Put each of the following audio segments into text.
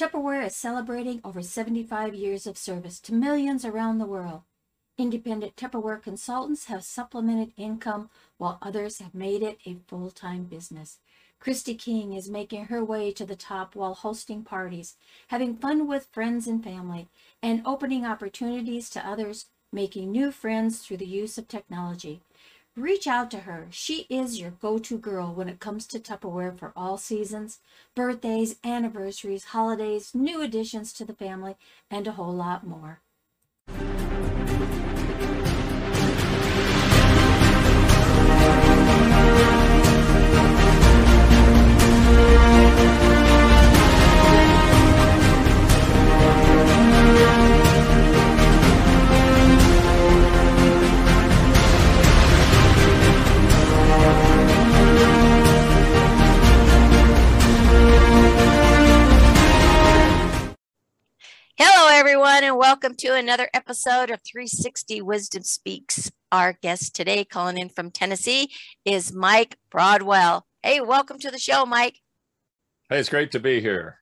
Tupperware is celebrating over 75 years of service to millions around the world. Independent Tupperware consultants have supplemented income while others have made it a full time business. Christy King is making her way to the top while hosting parties, having fun with friends and family, and opening opportunities to others, making new friends through the use of technology. Reach out to her. She is your go to girl when it comes to Tupperware for all seasons, birthdays, anniversaries, holidays, new additions to the family, and a whole lot more. Everyone, and welcome to another episode of 360 Wisdom Speaks. Our guest today, calling in from Tennessee, is Mike Broadwell. Hey, welcome to the show, Mike. Hey, it's great to be here.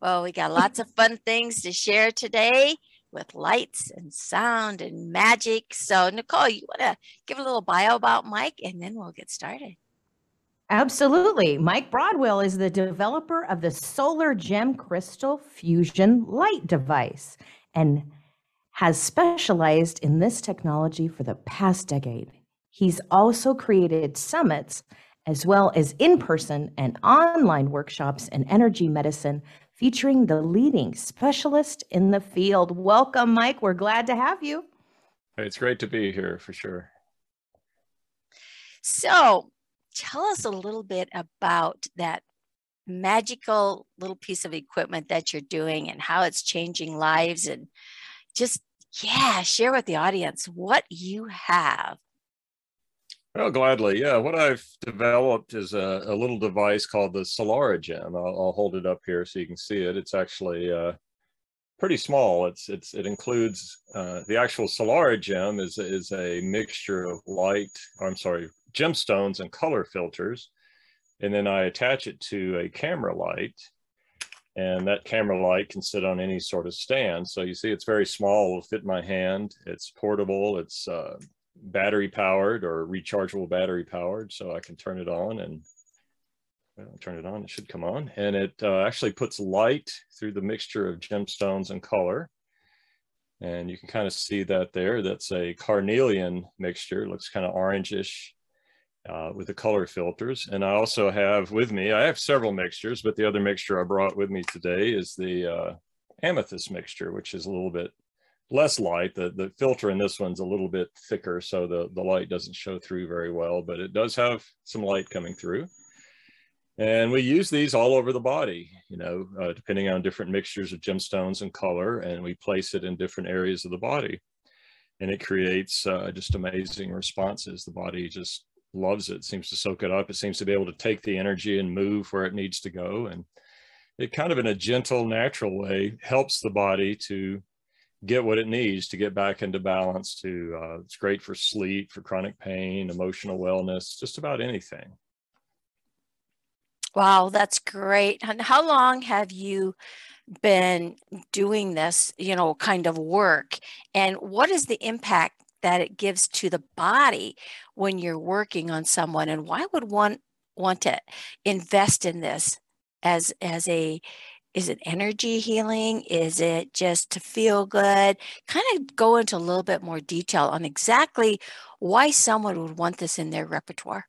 Well, we got lots of fun things to share today with lights and sound and magic. So, Nicole, you want to give a little bio about Mike, and then we'll get started. Absolutely. Mike Broadwell is the developer of the Solar Gem Crystal Fusion Light device and has specialized in this technology for the past decade. He's also created summits as well as in person and online workshops in energy medicine featuring the leading specialist in the field. Welcome, Mike. We're glad to have you. It's great to be here for sure. So, tell us a little bit about that magical little piece of equipment that you're doing and how it's changing lives and just yeah share with the audience what you have. Well gladly. Yeah what i've developed is a, a little device called the solara gem. I'll, I'll, hold it up here so you can see it. It's actually uh, pretty small. It's it's it includes uh, the actual solara gem is is a mixture of light i'm sorry gemstones and color filters. And then I attach it to a camera light. And that camera light can sit on any sort of stand. So you see it's very small, will fit my hand. It's portable, it's uh, battery powered or rechargeable battery powered. So I can turn it on and well, turn it on, it should come on. And it uh, actually puts light through the mixture of gemstones and color. And you can kind of see that there. That's a carnelian mixture. It looks kind of orangish uh, with the color filters. And I also have with me, I have several mixtures, but the other mixture I brought with me today is the uh, amethyst mixture, which is a little bit less light. The, the filter in this one's a little bit thicker, so the, the light doesn't show through very well, but it does have some light coming through. And we use these all over the body, you know, uh, depending on different mixtures of gemstones and color, and we place it in different areas of the body. And it creates uh, just amazing responses. The body just loves it, seems to soak it up. It seems to be able to take the energy and move where it needs to go. And it kind of in a gentle, natural way helps the body to get what it needs to get back into balance to uh, it's great for sleep for chronic pain emotional wellness just about anything wow that's great and how long have you been doing this you know kind of work and what is the impact that it gives to the body when you're working on someone and why would one want to invest in this as as a is it energy healing? Is it just to feel good? Kind of go into a little bit more detail on exactly why someone would want this in their repertoire.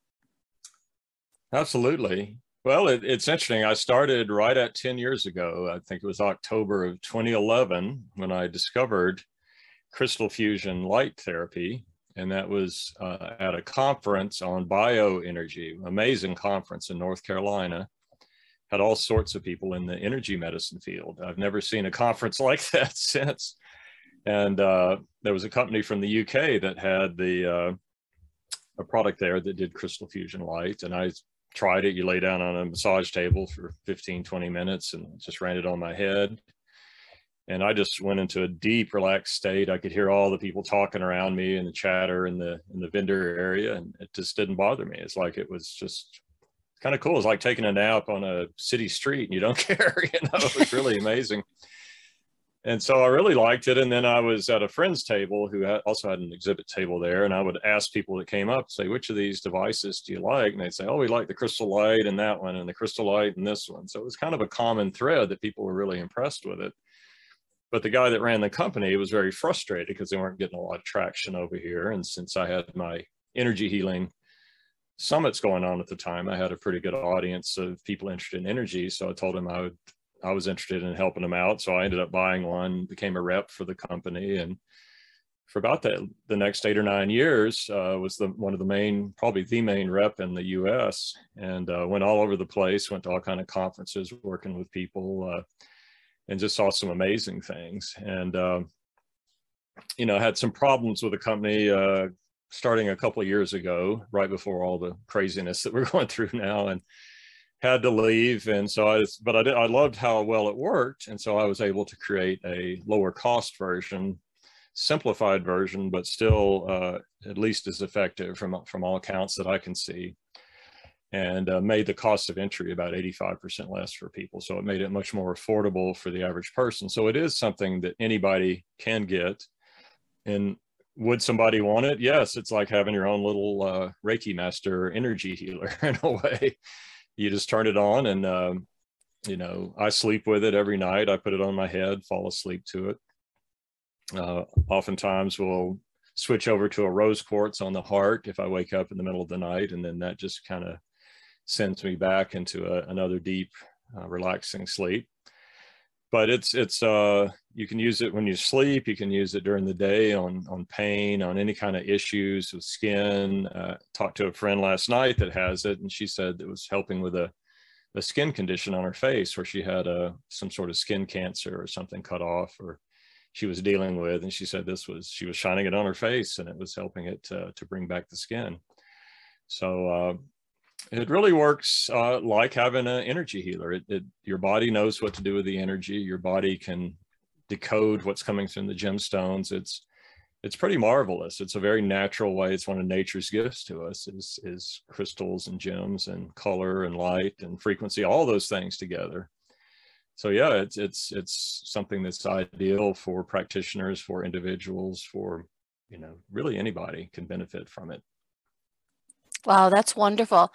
Absolutely. Well it, it's interesting i started right at 10 years ago i think it was october of 2011 when i discovered crystal fusion light therapy. And that was uh, at a conference on bioenergy, amazing conference in North Carolina. Had all sorts of people in the energy medicine field. I've never seen a conference like that since. And uh, there was a company from the UK that had the uh, a product there that did crystal fusion light. And I tried it. You lay down on a massage table for 15, 20 minutes and just ran it on my head and I just went into a deep relaxed state. I could hear all the people talking around me and the chatter in the in the vendor area, and it just didn't bother me. It's like it was just kind of cool. It's like taking a nap on a city street and you don't care, you know, it was really amazing. And so I really liked it. And then I was at a friend's table who also had an exhibit table there. And I would ask people that came up, say, which of these devices do you like? And they'd say, oh, we like the crystal light and that one and the crystal light and this one. So it was kind of a common thread that people were really impressed with it. But the guy that ran the company was very frustrated because they weren't getting a lot of traction over here. And since I had my energy healing summits going on at the time, I had a pretty good audience of people interested in energy. So I told him I would I was interested in helping them out. So I ended up buying one, became a rep for the company. And for about the, next eight or nine years, uh, was the one of the main, probably the main rep in the US and uh, went all over the place, went to all kind of conferences, working with people uh, and just saw some amazing things. And, um, you know, had some problems with the company uh, starting a couple of years ago, right before all the craziness that we're going through now. And had to leave and so i just, but i did i loved how well it worked and so i was able to create a lower cost version simplified version but still uh, at least as effective from from all accounts that i can see and uh, made the cost of entry about 85% less for people. So it made it much more affordable for the average person. So it is something that anybody can get. And would somebody want it? Yes it's like having your own little uh, reiki master energy healer in a way. You just turn it on and um, you know i sleep with it every night. I put it on my head fall asleep to it. Uh, oftentimes we'll switch over to a rose quartz on the heart if i wake up in the middle of the night and then that just kind of sends me back into a, another deep uh, relaxing sleep. But it's it's uh you can use it when you sleep. You can use it during the day on on pain on any kind of issues with skin. Uh, talked to a friend last night that has it and she said it was helping with a a skin condition on her face where she had a uh, some sort of skin cancer or something cut off or she was dealing with and she said this was she was shining it on her face and it was helping it to, to bring back the skin. So uh, it really works uh, like having an energy healer. It, it, your body knows what to do with the energy. Your body can decode what's coming from the gemstones. It's it's pretty marvelous. It's a very natural way. It's one of nature's gifts to us is is crystals and gems and color and light and frequency, all those things together. So yeah, it's it's it's something that's ideal for practitioners, for individuals, for you know, really anybody can benefit from it. Wow, that's wonderful.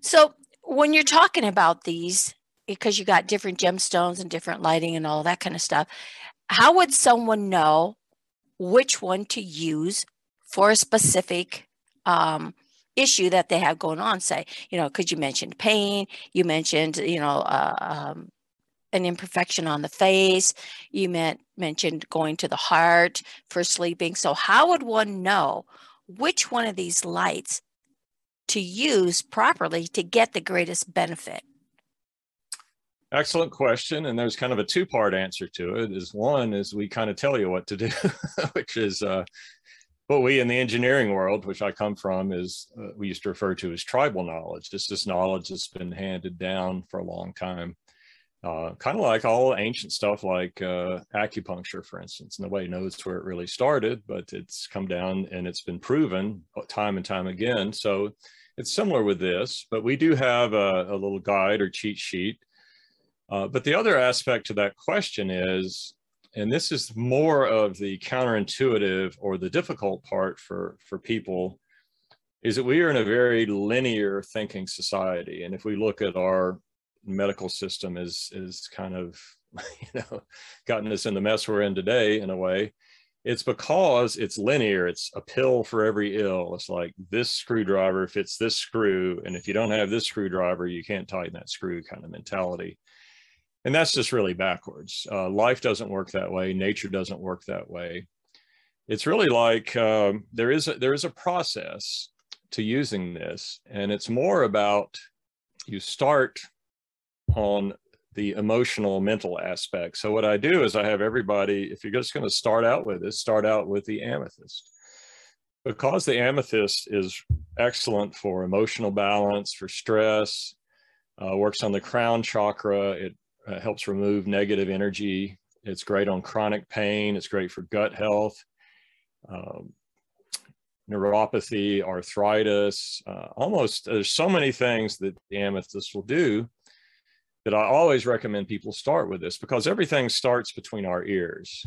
So when you're talking about these, because you got different gemstones and different lighting and all that kind of stuff, how would someone know which one to use for a specific um, issue that they have going on? Say, you know, because you mentioned pain, you mentioned, you know, uh, um, an imperfection on the face, you meant mentioned going to the heart for sleeping. So how would one know which one of these lights to use properly to get the greatest benefit? Excellent question. And there's kind of a two part answer to it. Is one is we kind of tell you what to do, which is uh, what we in the engineering world, which I come from, is uh, we used to refer to as tribal knowledge. It's this knowledge that's been handed down for a long time. Uh, kind of like all ancient stuff like uh, acupuncture, for instance. Nobody knows where it really started, but it's come down and it's been proven time and time again. So it's similar with this, but we do have a, a little guide or cheat sheet. Uh, but the other aspect to that question is, and this is more of the counterintuitive or the difficult part for, for people, is that we are in a very linear thinking society. And if we look at our medical system is is kind of you know gotten us in the mess we're in today in a way it's because it's linear it's a pill for every ill. It's like this screwdriver fits this screw and if you don't have this screwdriver you can't tighten that screw kind of mentality. And that's just really backwards. Uh, life doesn't work that way. Nature doesn't work that way. It's really like um, there is a, there is a process to using this and it's more about you start on the emotional mental aspect. So what I do is I have everybody, if you're just going to start out with this, start out with the amethyst. Because the amethyst is excellent for emotional balance, for stress, uh, works on the crown chakra. It uh, helps remove negative energy. It's great on chronic pain. It's great for gut health. Um, neuropathy, arthritis, uh, almost there's so many things that the amethyst will do that I always recommend people start with this because everything starts between our ears.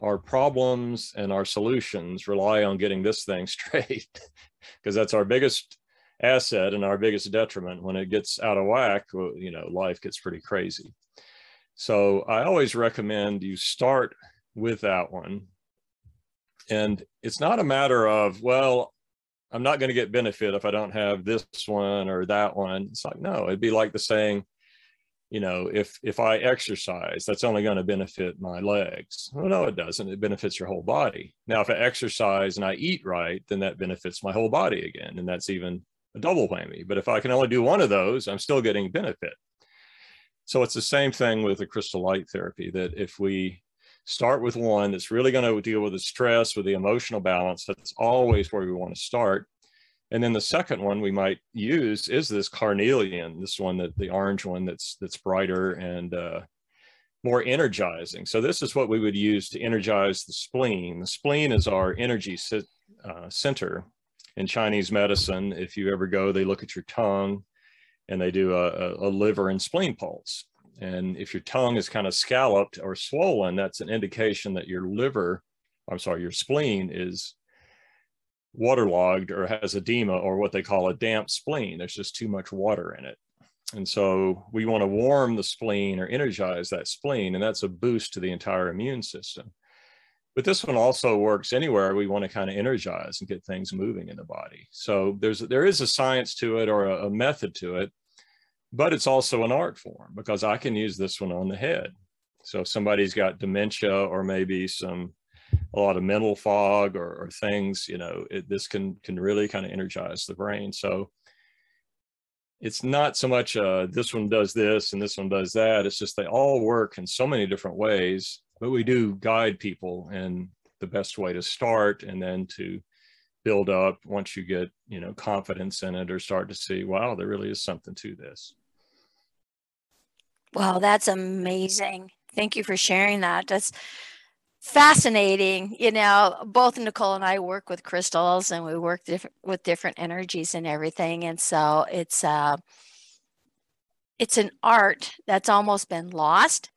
Our problems and our solutions rely on getting this thing straight because that's our biggest asset and our biggest detriment. When it gets out of whack, you know, life gets pretty crazy. So I always recommend you start with that one. And it's not a matter of, well, I'm not going to get benefit if I don't have this one or that one. It's like, no, it'd be like the saying, you know, if if I exercise, that's only going to benefit my legs. Well, no, it doesn't. It benefits your whole body. Now, if I exercise and I eat right, then that benefits my whole body again, and that's even a double whammy. But if I can only do one of those, I'm still getting benefit. So it's the same thing with the crystal light therapy. That if we start with one that's really going to deal with the stress, with the emotional balance, that's always where we want to start. And then the second one we might use is this carnelian, this one that the orange one that's that's brighter and uh, more energizing. So this is what we would use to energize the spleen. The spleen is our energy uh, center in Chinese medicine. If you ever go, they look at your tongue and they do a, a liver and spleen pulse. And if your tongue is kind of scalloped or swollen, that's an indication that your liver, I'm sorry, your spleen is waterlogged or has edema or what they call a damp spleen. There's just too much water in it. And so we want to warm the spleen or energize that spleen, and that's a boost to the entire immune system. But this one also works anywhere we want to kind of energize and get things moving in the body. So there's there is a science to it or a, a method to it, but it's also an art form because I can use this one on the head. So if somebody's got dementia or maybe some a lot of mental fog or, or things, you know, it, this can can really kind of energize the brain. So it's not so much uh, this one does this and this one does that. It's just they all work in so many different ways, but we do guide people in the best way to start and then to build up once you get, you know, confidence in it or start to see, wow, there really is something to this. Wow, that's amazing. Thank you for sharing that. That's fascinating. You know, both Nicole and I work with crystals and we work with different energies and everything. And so it's uh it's an art that's almost been lost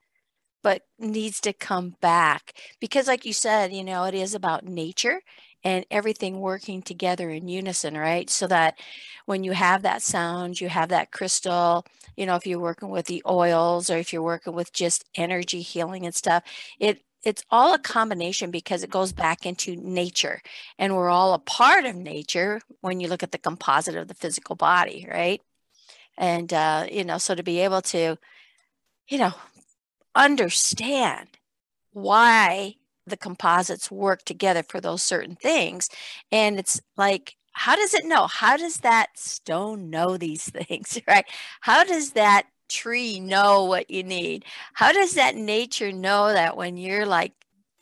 but needs to come back because like you said you know it is about nature and everything working together in unison right so that when you have that sound you have that crystal you know if you're working with the oils or if you're working with just energy healing and stuff it it's all a combination because it goes back into nature and we're all a part of nature when you look at the composite of the physical body right? And uh, you know so to be able to you know understand why the composites work together for those certain things and it's like how does it know? How does that stone know these things right? How does that tree know what you need? How does that nature know that when you're like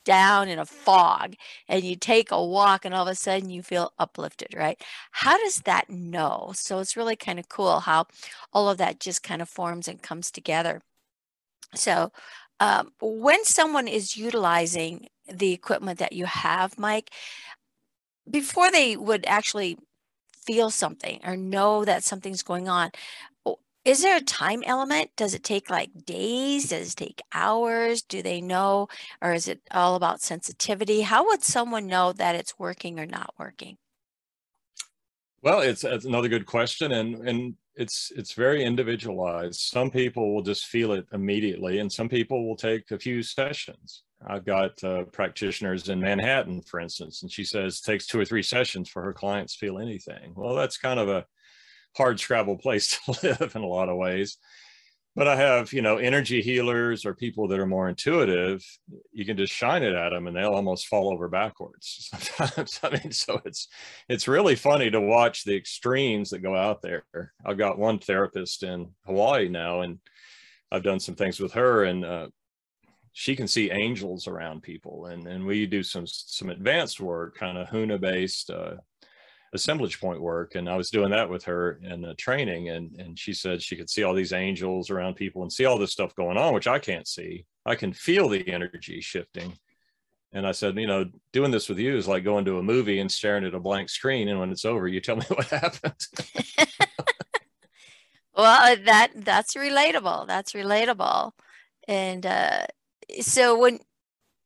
down in a fog and you take a walk and all of a sudden you feel uplifted, right? How does that know? So it's really kind of cool how all of that just kind of forms and comes together. So um, when someone is utilizing the equipment that you have, Mike, before they would actually feel something or know that something's going on, is there a time element? Does it take like days? Does it take hours? Do they know? Or is it all about sensitivity? How would someone know that it's working or not working? Well, it's, it's another good question. And, and it's, it's very individualized. Some people will just feel it immediately and some people will take a few sessions. I've got uh, practitioners in Manhattan, for instance, and she says it takes two or three sessions for her clients to feel anything. Well, that's kind of a hard scrabble place to live in a lot of ways. But I have, you know, energy healers or people that are more intuitive. You can just shine it at them and they'll almost fall over backwards sometimes. I mean, so it's it's really funny to watch the extremes that go out there. I've got one therapist in Hawaii now, and I've done some things with her, and uh, she can see angels around people and and we do some some advanced work kind of huna based uh, assemblage point work and i was doing that with her in the training and and she said she could see all these angels around people and see all this stuff going on which i can't see i can feel the energy shifting And I said, you know, doing this with you is like going to a movie and staring at a blank screen. And when it's over, you tell me what happened. well, that that's relatable. That's relatable. And uh, so when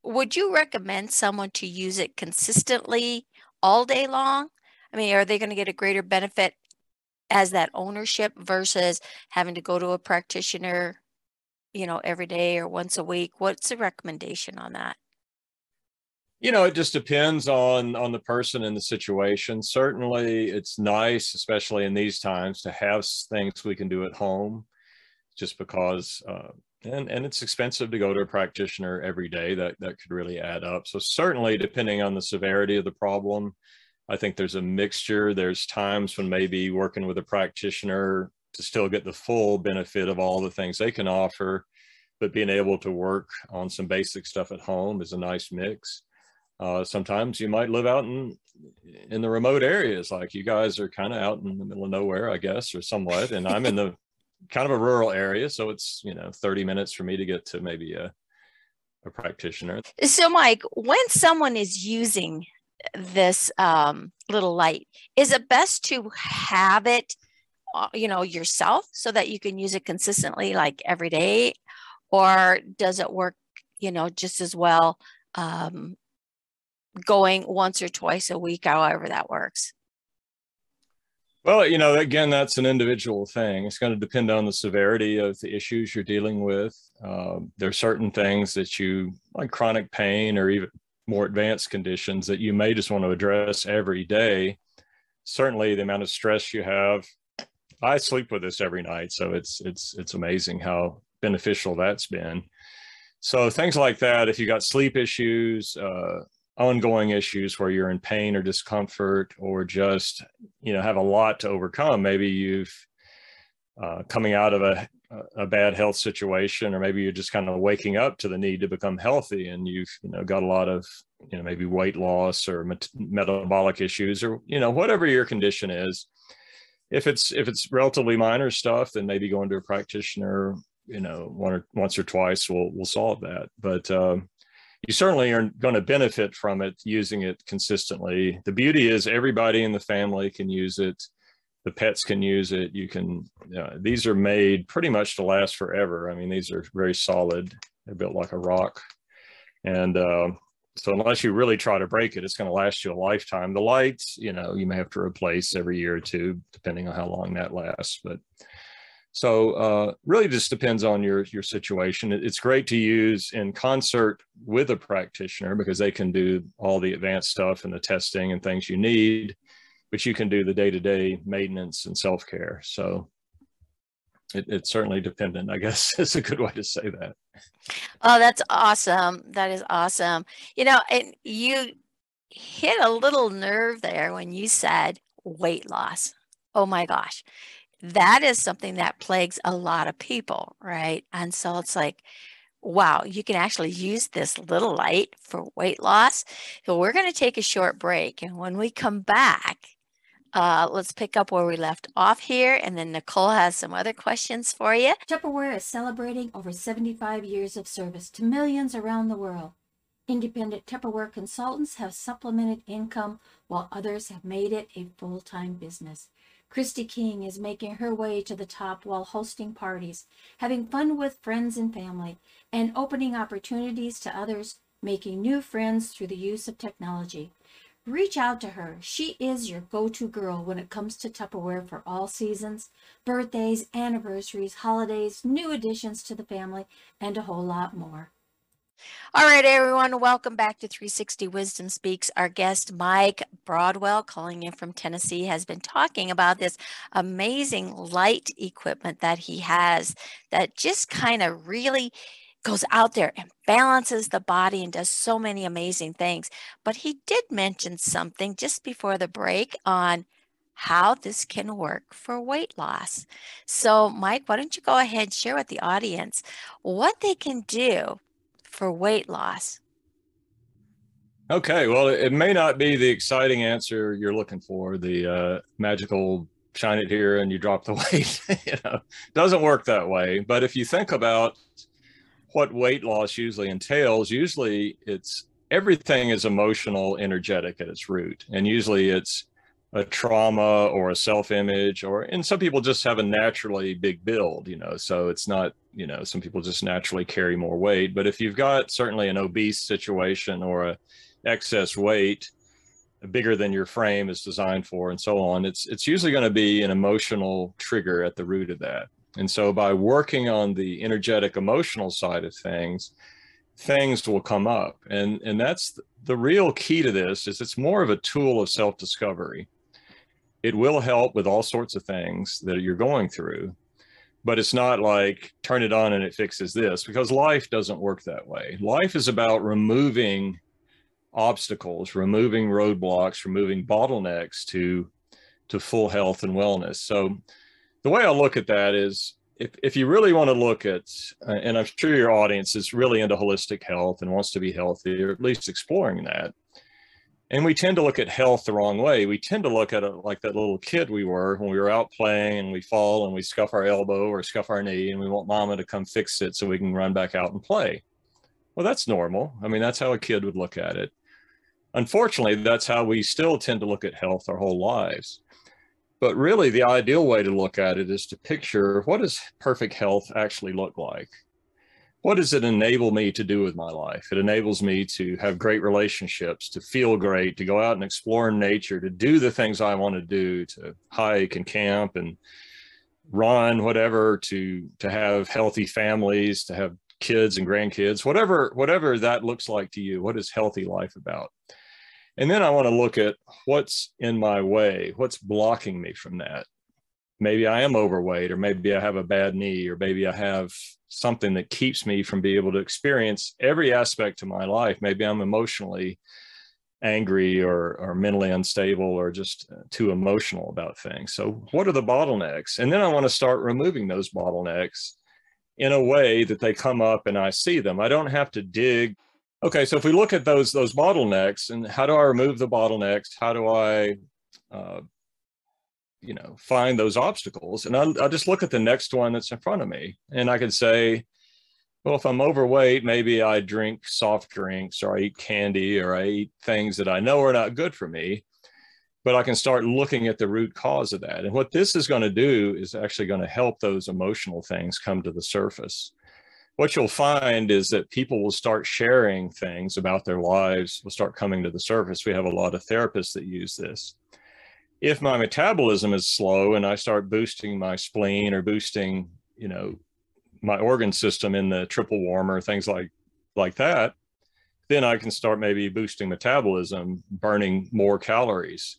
would you recommend someone to use it consistently all day long? I mean, are they going to get a greater benefit as that ownership versus having to go to a practitioner, you know, every day or once a week? What's the recommendation on that? You know, it just depends on on the person and the situation. Certainly, it's nice, especially in these times, to have things we can do at home, just because uh, and and it's expensive to go to a practitioner every day that that could really add up so certainly depending on the severity of the problem i think there's a mixture there's times when maybe working with a practitioner to still get the full benefit of all the things they can offer but being able to work on some basic stuff at home is a nice mix uh, sometimes you might live out in in the remote areas like you guys are kind of out in the middle of nowhere i guess or somewhat and i'm in the kind of a rural area, so it's you know 30 minutes for me to get to maybe a a practitioner. So, Mike, when someone is using this um, little light, is it best to have it, uh, you know, yourself so that you can use it consistently, like every day, or does it work, you know, just as well um, going once or twice a week, however that works? Well, you know, again, that's an individual thing. It's going to depend on the severity of the issues you're dealing with. Um, there are certain things that you, like chronic pain or even more advanced conditions, that you may just want to address every day. Certainly, the amount of stress you have. I sleep with this every night, so it's it's it's amazing how beneficial that's been. So things like that, if you got sleep issues, uh, ongoing issues where you're in pain or discomfort or just you know have a lot to overcome maybe you've uh, coming out of a, a bad health situation or maybe you're just kind of waking up to the need to become healthy and you've you know got a lot of you know maybe weight loss or met- metabolic issues or you know whatever your condition is if it's if it's relatively minor stuff then maybe going to a practitioner you know one or once or twice will will solve that but um, you certainly are going to benefit from it using it consistently. The beauty is everybody in the family can use it. The pets can use it. You can, you know, these are made pretty much to last forever. I mean, these are very solid. They're built like a rock. And uh, so unless you really try to break it, it's going to last you a lifetime. The lights, you know, you may have to replace every year or two, depending on how long that lasts. But so uh, really just depends on your your situation. It's great to use in concert with a practitioner because they can do all the advanced stuff and the testing and things you need, but you can do the day-to-day maintenance and self-care. So it, it's certainly dependent, I guess is a good way to say that. Oh, that's awesome. That is awesome. You know, and you hit a little nerve there when you said weight loss. Oh my gosh that is something that plagues a lot of people, right? And so it's like, wow, you can actually use this little light for weight loss. So we're going to take a short break. And when we come back, uh, let's pick up where we left off here. And then Nicole has some other questions for you. Tupperware is celebrating over 75 years of service to millions around the world. Independent Tupperware consultants have supplemented income while others have made it a full time business. Christy King is making her way to the top while hosting parties, having fun with friends and family, and opening opportunities to others, making new friends through the use of technology. Reach out to her. She is your go to girl when it comes to Tupperware for all seasons, birthdays, anniversaries, holidays, new additions to the family, and a whole lot more. All right, everyone, welcome back to 360 Wisdom Speaks. Our guest, Mike Broadwell, calling in from Tennessee, has been talking about this amazing light equipment that he has that just kind of really goes out there and balances the body and does so many amazing things. But he did mention something just before the break on how this can work for weight loss. So, Mike, why don't you go ahead and share with the audience what they can do for weight loss? Okay, well, it may not be the exciting answer you're looking for, the uh, magical shine it here and you drop the weight. you know, doesn't work that way. But if you think about what weight loss usually entails, usually it's everything is emotional, energetic at its root. And usually it's a trauma or a self-image or and some people just have a naturally big build you know so it's not you know some people just naturally carry more weight but if you've got certainly an obese situation or a excess weight bigger than your frame is designed for and so on it's it's usually going to be an emotional trigger at the root of that and so by working on the energetic emotional side of things things will come up. And and that's the real key to this is it's more of a tool of self-discovery. It will help with all sorts of things that you're going through but it's not like turn it on and it fixes this because life doesn't work that way. Life is about removing obstacles removing roadblocks removing bottlenecks to to full health and wellness. So the way i look at that is if, if you really want to look at uh, and i'm sure your audience is really into holistic health and wants to be healthy or at least exploring that and we tend to look at health the wrong way. We tend to look at it like that little kid we were when we were out playing and we fall and we scuff our elbow or scuff our knee and we want mama to come fix it so we can run back out and play. Well, that's normal. I mean, that's how a kid would look at it. Unfortunately, that's how we still tend to look at health our whole lives. But really, the ideal way to look at it is to picture what does perfect health actually look like? what does it enable me to do with my life? It enables me to have great relationships, to feel great, to go out and explore nature, to do the things I want to do, to hike and camp and run, whatever, to to have healthy families, to have kids and grandkids, whatever whatever that looks like to you. What is healthy life about? And then I want to look at what's in my way, what's blocking me from that. Maybe I am overweight, or maybe I have a bad knee, or maybe I have something that keeps me from being able to experience every aspect of my life. Maybe I'm emotionally angry or, or mentally unstable or just uh, too emotional about things. So, what are the bottlenecks? And then I want to start removing those bottlenecks in a way that they come up and I see them. I don't have to dig. Okay, so if we look at those those bottlenecks and how do I remove the bottlenecks? How do I uh, you know find those obstacles? And I'll, I'll, just look at the next one that's in front of me and i could say well if i'm overweight maybe i drink soft drinks or i eat candy or i eat things that i know are not good for me but i can start looking at the root cause of that. And what this is going to do is actually going to help those emotional things come to the surface what you'll find is that people will start sharing things about their lives will start coming to the surface. We have a lot of therapists that use this. If my metabolism is slow and I start boosting my spleen or boosting, you know, my organ system in the triple warmer, things like like that, then I can start maybe boosting metabolism, burning more calories.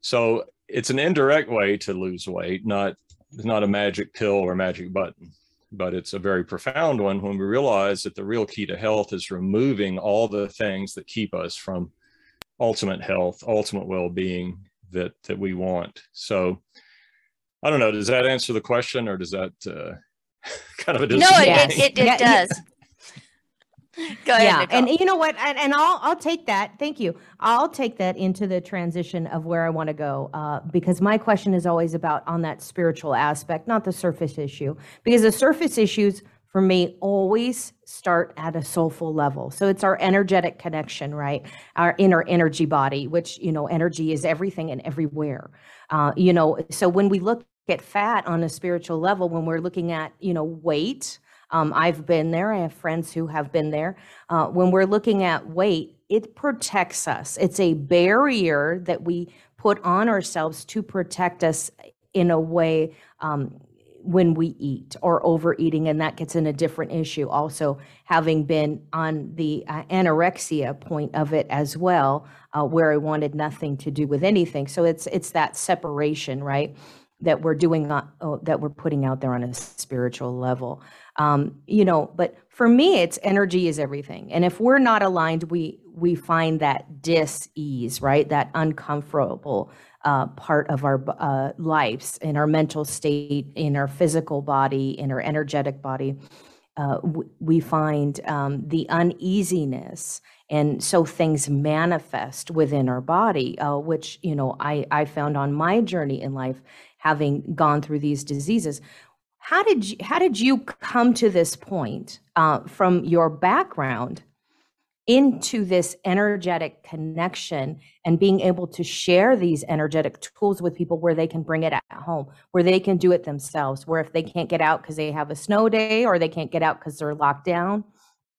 So it's an indirect way to lose weight, not not a magic pill or magic button, but it's a very profound one when we realize that the real key to health is removing all the things that keep us from ultimate health, ultimate well-being, that that we want. So I don't know. Does that answer the question, or does that uh, kind of a no? It, it, it, it does. Go ahead. Yeah, Nicole. and you know what? And, and, I'll I'll take that. Thank you. I'll take that into the transition of where I want to go, uh, because my question is always about on that spiritual aspect, not the surface issue. Because the surface issues for me always start at a soulful level. So it's our energetic connection, right? Our inner energy body, which, you know, energy is everything and everywhere. Uh, you know, so when we look at fat on a spiritual level, when we're looking at, you know, weight, um, I've been there. I have friends who have been there. Uh, when we're looking at weight, it protects us. It's a barrier that we put on ourselves to protect us in a way um, when we eat or overeating and that gets in a different issue also having been on the uh, anorexia point of it as well uh, where i wanted nothing to do with anything so it's it's that separation right that we're doing uh, that we're putting out there on a spiritual level um, you know but for me it's energy is everything and if we're not aligned we we find that dis-ease right that uncomfortable uh, part of our uh, lives, in our mental state, in our physical body, in our energetic body. Uh, we find um, the uneasiness and so things manifest within our body uh, which you know I, I found on my journey in life having gone through these diseases how did you how did you come to this point uh, from your background into this energetic connection and being able to share these energetic tools with people where they can bring it at home, where they can do it themselves, where if they can't get out because they have a snow day or they can't get out because they're locked down.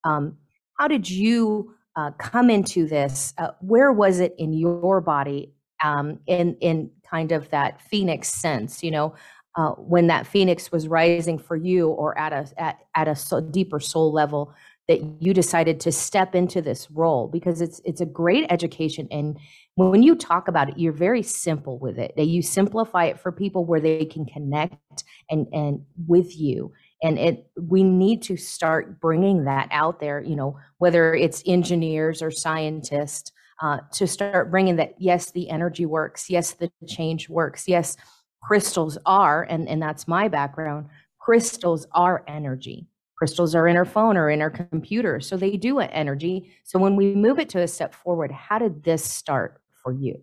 Um, how did you uh, come into this? Uh, where was it in your body um, in, in kind of that phoenix sense, you know, uh, when that phoenix was rising for you or at a, at, at a so deeper soul level? that you decided to step into this role because it's it's a great education and when you talk about it you're very simple with it that you simplify it for people where they can connect and and with you and it we need to start bringing that out there you know whether it's engineers or scientists uh, to start bringing that yes the energy works yes the change works yes crystals are and and that's my background crystals are energy. Crystals are in our phone or in our computer so they do energy. So when we move it to a step forward how did this start for you?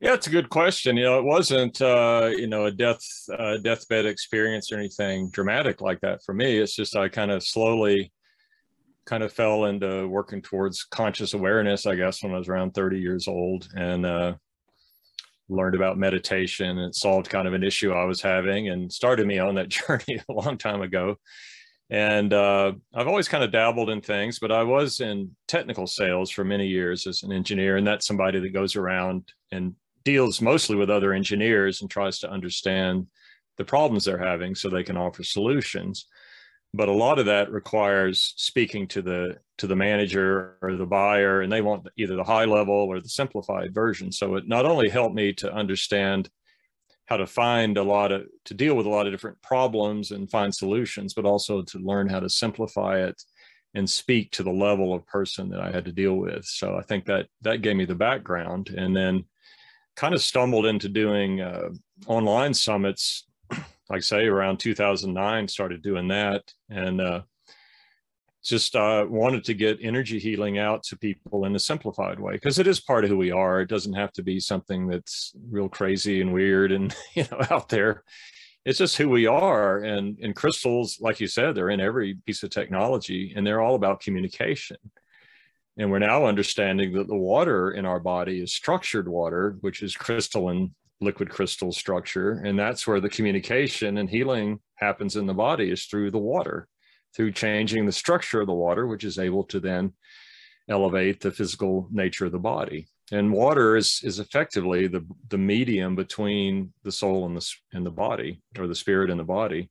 Yeah it's a good question. You know it wasn't uh you know a death uh, deathbed experience or anything dramatic like that for me. It's just i kind of slowly kind of fell into working towards conscious awareness i guess when i was around 30 years old. And uh learned about meditation and solved kind of an issue I was having and started me on that journey a long time ago. And uh, I've always kind of dabbled in things, but I was in technical sales for many years as an engineer. And that's somebody that goes around and deals mostly with other engineers and tries to understand the problems they're having so they can offer solutions but a lot of that requires speaking to the to the manager or the buyer and they want either the high level or the simplified version. So it not only helped me to understand how to find a lot of to deal with a lot of different problems and find solutions but also to learn how to simplify it and speak to the level of person that i had to deal with. So i think that that gave me the background and then kind of stumbled into doing uh, online summits like I say, around 2009, started doing that, and uh, just uh, wanted to get energy healing out to people in a simplified way because it is part of who we are. It doesn't have to be something that's real crazy and weird and you know out there. It's just who we are, and and crystals, like you said, they're in every piece of technology, and they're all about communication. And we're now understanding that the water in our body is structured water, which is crystalline liquid crystal structure. And that's where the communication and healing happens in the body is through the water, through changing the structure of the water, which is able to then elevate the physical nature of the body. And water is, is effectively the, the medium between the soul and the, and the body, or the spirit and the body.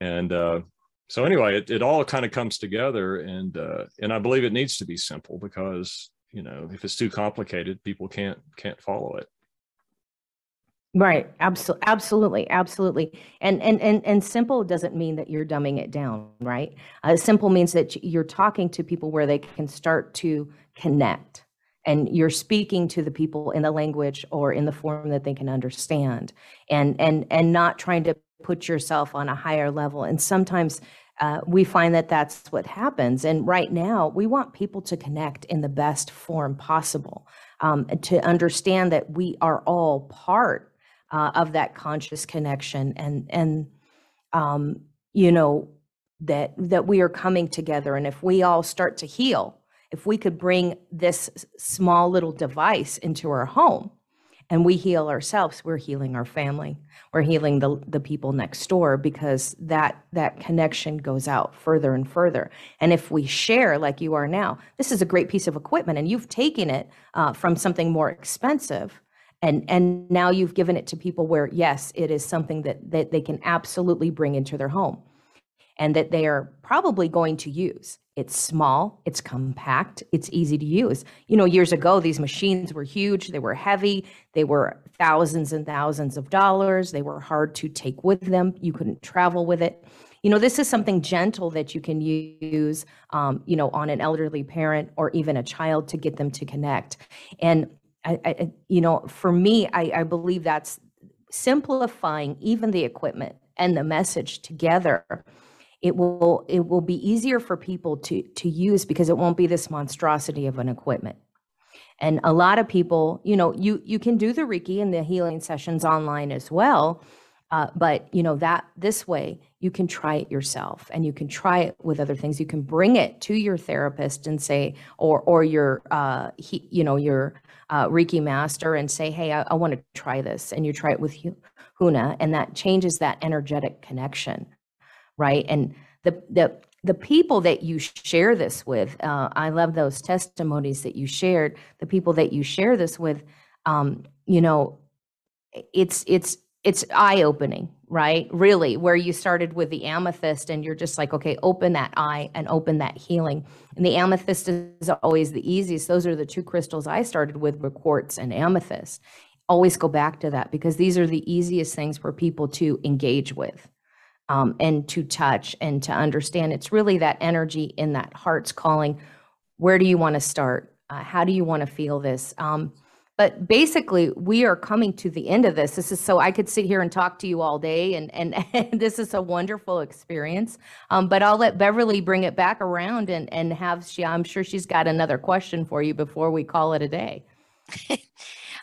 And uh, so anyway, it, it all kind of comes together. And, uh, and I believe it needs to be simple because, you know, if it's too complicated, people can't, can't follow it. Right. Absolutely. Absolutely. Absolutely. And, and, and, and simple doesn't mean that you're dumbing it down, right? Uh, simple means that you're talking to people where they can start to connect and you're speaking to the people in the language or in the form that they can understand and, and, and not trying to put yourself on a higher level. And sometimes uh, we find that that's what happens. And right now, we want people to connect in the best form possible, um, to understand that we are all part uh, of that conscious connection and and um, you know that that we are coming together. And if we all start to heal if we could bring this small little device into our home and we heal ourselves we're healing our family. We're healing the, the people next door because that that connection goes out further and further. And if we share like you are now this is a great piece of equipment and you've taken it uh, from something more expensive and and now you've given it to people where yes it is something that that they can absolutely bring into their home and that they are probably going to use. It's small it's compact it's easy to use. You know years ago these machines were huge they were heavy they were thousands and thousands of dollars they were hard to take with them you couldn't travel with it. You know this is something gentle that you can use um, you know on an elderly parent or even a child to get them to connect. And I, I, you know, for me, I, I believe that's simplifying even the equipment and the message together. It will it will be easier for people to to use because it won't be this monstrosity of an equipment. And a lot of people, you know, you you can do the Reiki and the healing sessions online as well, uh, but you know that this way you can try it yourself and you can try it with other things you can bring it to your therapist and say or or your uh he, you know your uh, reiki master and say hey i, I want to try this and you try it with huna and that changes that energetic connection right? And the the the people that you share this with uh, i love those testimonies that you shared the people that you share this with um, you know it's it's it's eye opening right? Really, where you started with the amethyst and you're just like, okay, open that eye and open that healing. And the amethyst is always the easiest. Those are the two crystals I started with were quartz and amethyst. Always go back to that because these are the easiest things for people to engage with. Um, and to touch and to understand it's really that energy in that heart's calling where do you want to start uh, how do you want to feel this um, but basically we are coming to the end of this. This is so i could sit here and talk to you all day and and, and this is a wonderful experience. Um, but i'll let beverly bring it back around and and have she i'm sure she's got another question for you before we call it a day.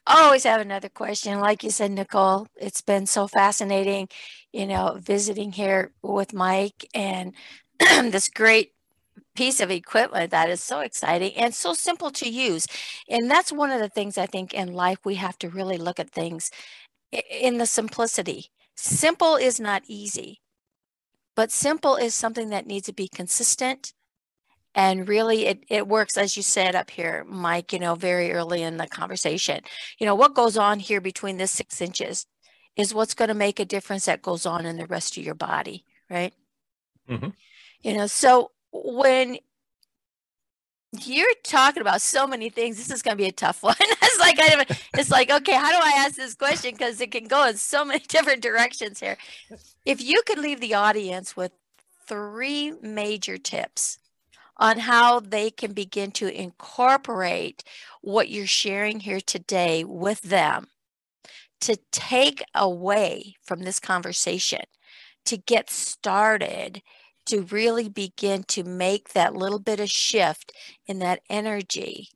Always have another question. Like you said nicole it's been so fascinating you know visiting here with mike and this great piece of equipment that is so exciting and so simple to use. And that's one of the things I think in life we have to really look at things in the simplicity. Simple is not easy, but simple is something that needs to be consistent. And really, it, it works, as you said up here, Mike, you know, very early in the conversation. You know, what goes on here between this six inches is what's going to make a difference that goes on in the rest of your body, right? Mm-hmm. You know, so when you're talking about so many things. This is going to be a tough one. it's like I, it's like okay, how do I ask this question because it can go in so many different directions here. If you could leave the audience with three major tips on how they can begin to incorporate what you're sharing here today with them to take away from this conversation to get started to really begin to make that little bit of shift in that energy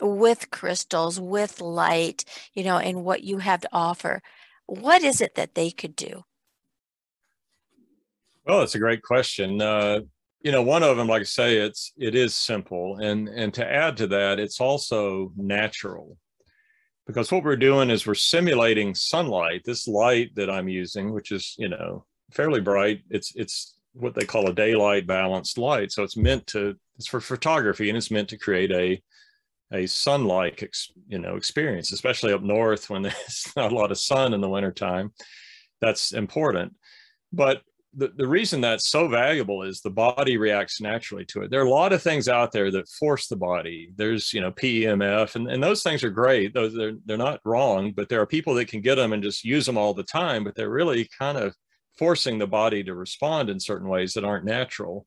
with crystals, with light, you know, and what you have to offer, what is it that they could do? Well, that's a great question. Uh, you know, one of them, like I say, it's it is simple, and and to add to that, it's also natural, because what we're doing is we're simulating sunlight. This light that I'm using, which is you know fairly bright, it's it's what they call a daylight balanced light. So it's meant to it's for photography and it's meant to create a a sun-like ex, you know experience, especially up north when there's not a lot of sun in the wintertime. That's important. But the, the reason that's so valuable is the body reacts naturally to it. There are a lot of things out there that force the body. There's, you know, PEMF, and, and those things are great. Those they're they're not wrong, but there are people that can get them and just use them all the time, but they're really kind of forcing the body to respond in certain ways that aren't natural.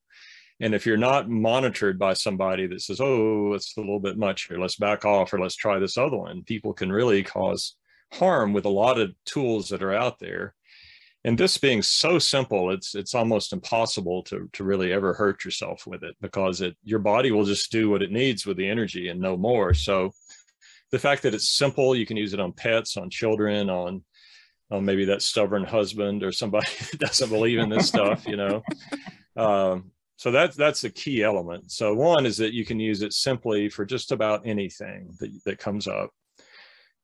And if you're not monitored by somebody that says, oh, it's a little bit much here, let's back off or let's try this other one, people can really cause harm with a lot of tools that are out there. And this being so simple, it's it's almost impossible to, to really ever hurt yourself with it because it your body will just do what it needs with the energy and no more. So the fact that it's simple, you can use it on pets, on children, on oh, maybe that stubborn husband or somebody that doesn't believe in this stuff, you know. Um, so that's that's a key element. So one is that you can use it simply for just about anything that, that comes up.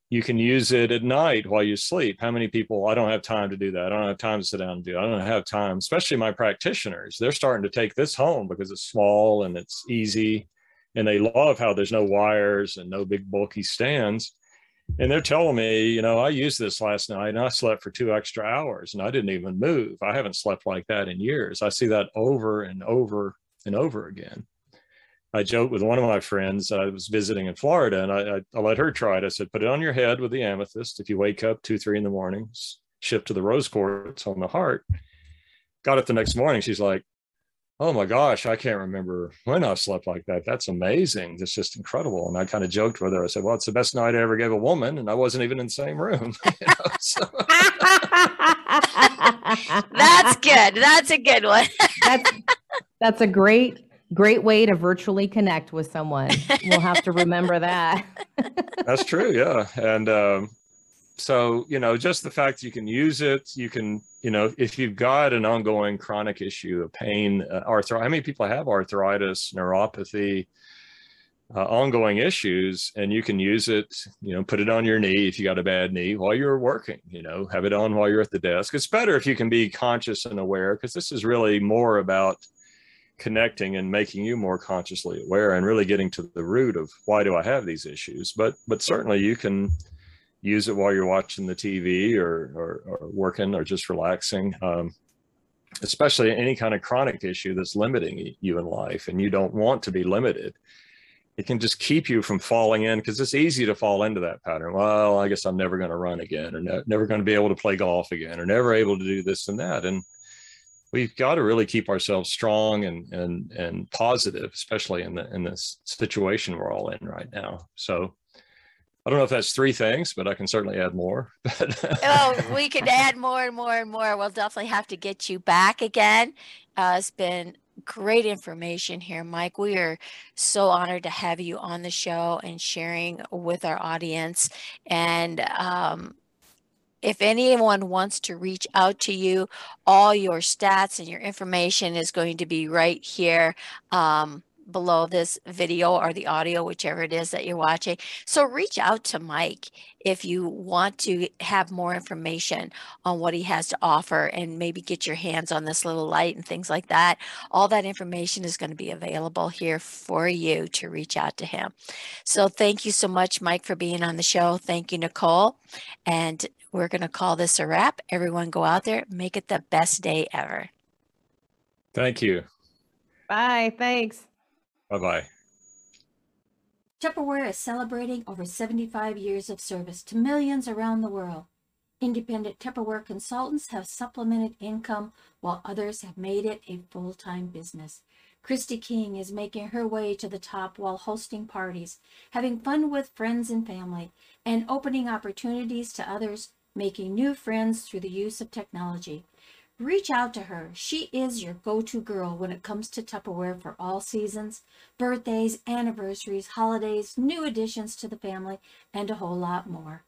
You can use it at night while you sleep. How many people? I don't have time to do that. I don't have time to sit down and do. It. I don't have time. Especially my practitioners. They're starting to take this home because it's small and it's easy, and they love how there's no wires and no big bulky stands and they're telling me, you know, I used this last night and I slept for two extra hours and I didn't even move. I haven't slept like that in years. I see that over and over and over again. I joked with one of my friends. I was visiting in Florida and I, I, I let her try it. I said, put it on your head with the amethyst. If you wake up two, three in the morning, shift to the rose quartz on the heart. Got it the next morning. She's like, oh my gosh, I can't remember when I slept like that. That's amazing. That's just incredible. And I kind of joked with her. I said, well, it's the best night I ever gave a woman. And I wasn't even in the same room. you know, so. that's good. That's a good one. that's, that's a great, great way to virtually connect with someone. We'll have to remember that. that's true. Yeah. And, um, so you know just the fact you can use it you can you know if you've got an ongoing chronic issue of pain uh, arthritis how many people have arthritis neuropathy uh, ongoing issues and you can use it you know put it on your knee if you got a bad knee while you're working you know have it on while you're at the desk. It's better if you can be conscious and aware because this is really more about connecting and making you more consciously aware and really getting to the root of why do i have these issues. But but certainly you can use it while you're watching the TV or, or, or working or just relaxing. Um, especially any kind of chronic issue that's limiting you in life and you don't want to be limited. It can just keep you from falling in because it's easy to fall into that pattern. Well, I guess I'm never going to run again or ne- never going to be able to play golf again or never able to do this and that. And we've got to really keep ourselves strong and and and positive, especially in the in this situation we're all in right now. So I don't know if that's three things, but I can certainly add more. oh, we can add more and more and more. We'll definitely have to get you back again. Uh, it's been great information here, Mike. We are so honored to have you on the show and sharing with our audience. And um, if anyone wants to reach out to you, all your stats and your information is going to be right here. Um, below this video or the audio, whichever it is that you're watching. So reach out to Mike if you want to have more information on what he has to offer and maybe get your hands on this little light and things like that. All that information is going to be available here for you to reach out to him. So thank you so much, Mike, for being on the show. Thank you, Nicole. And we're going to call this a wrap. Everyone go out there, make it the best day ever. Thank you. Bye. Thanks. Bye bye. Tupperware is celebrating over 75 years of service to millions around the world. Independent Tupperware consultants have supplemented income while others have made it a full time business. Christy King is making her way to the top while hosting parties, having fun with friends and family, and opening opportunities to others, making new friends through the use of technology. Reach out to her. She is your go to girl when it comes to Tupperware for all seasons, birthdays, anniversaries, holidays, new additions to the family, and a whole lot more.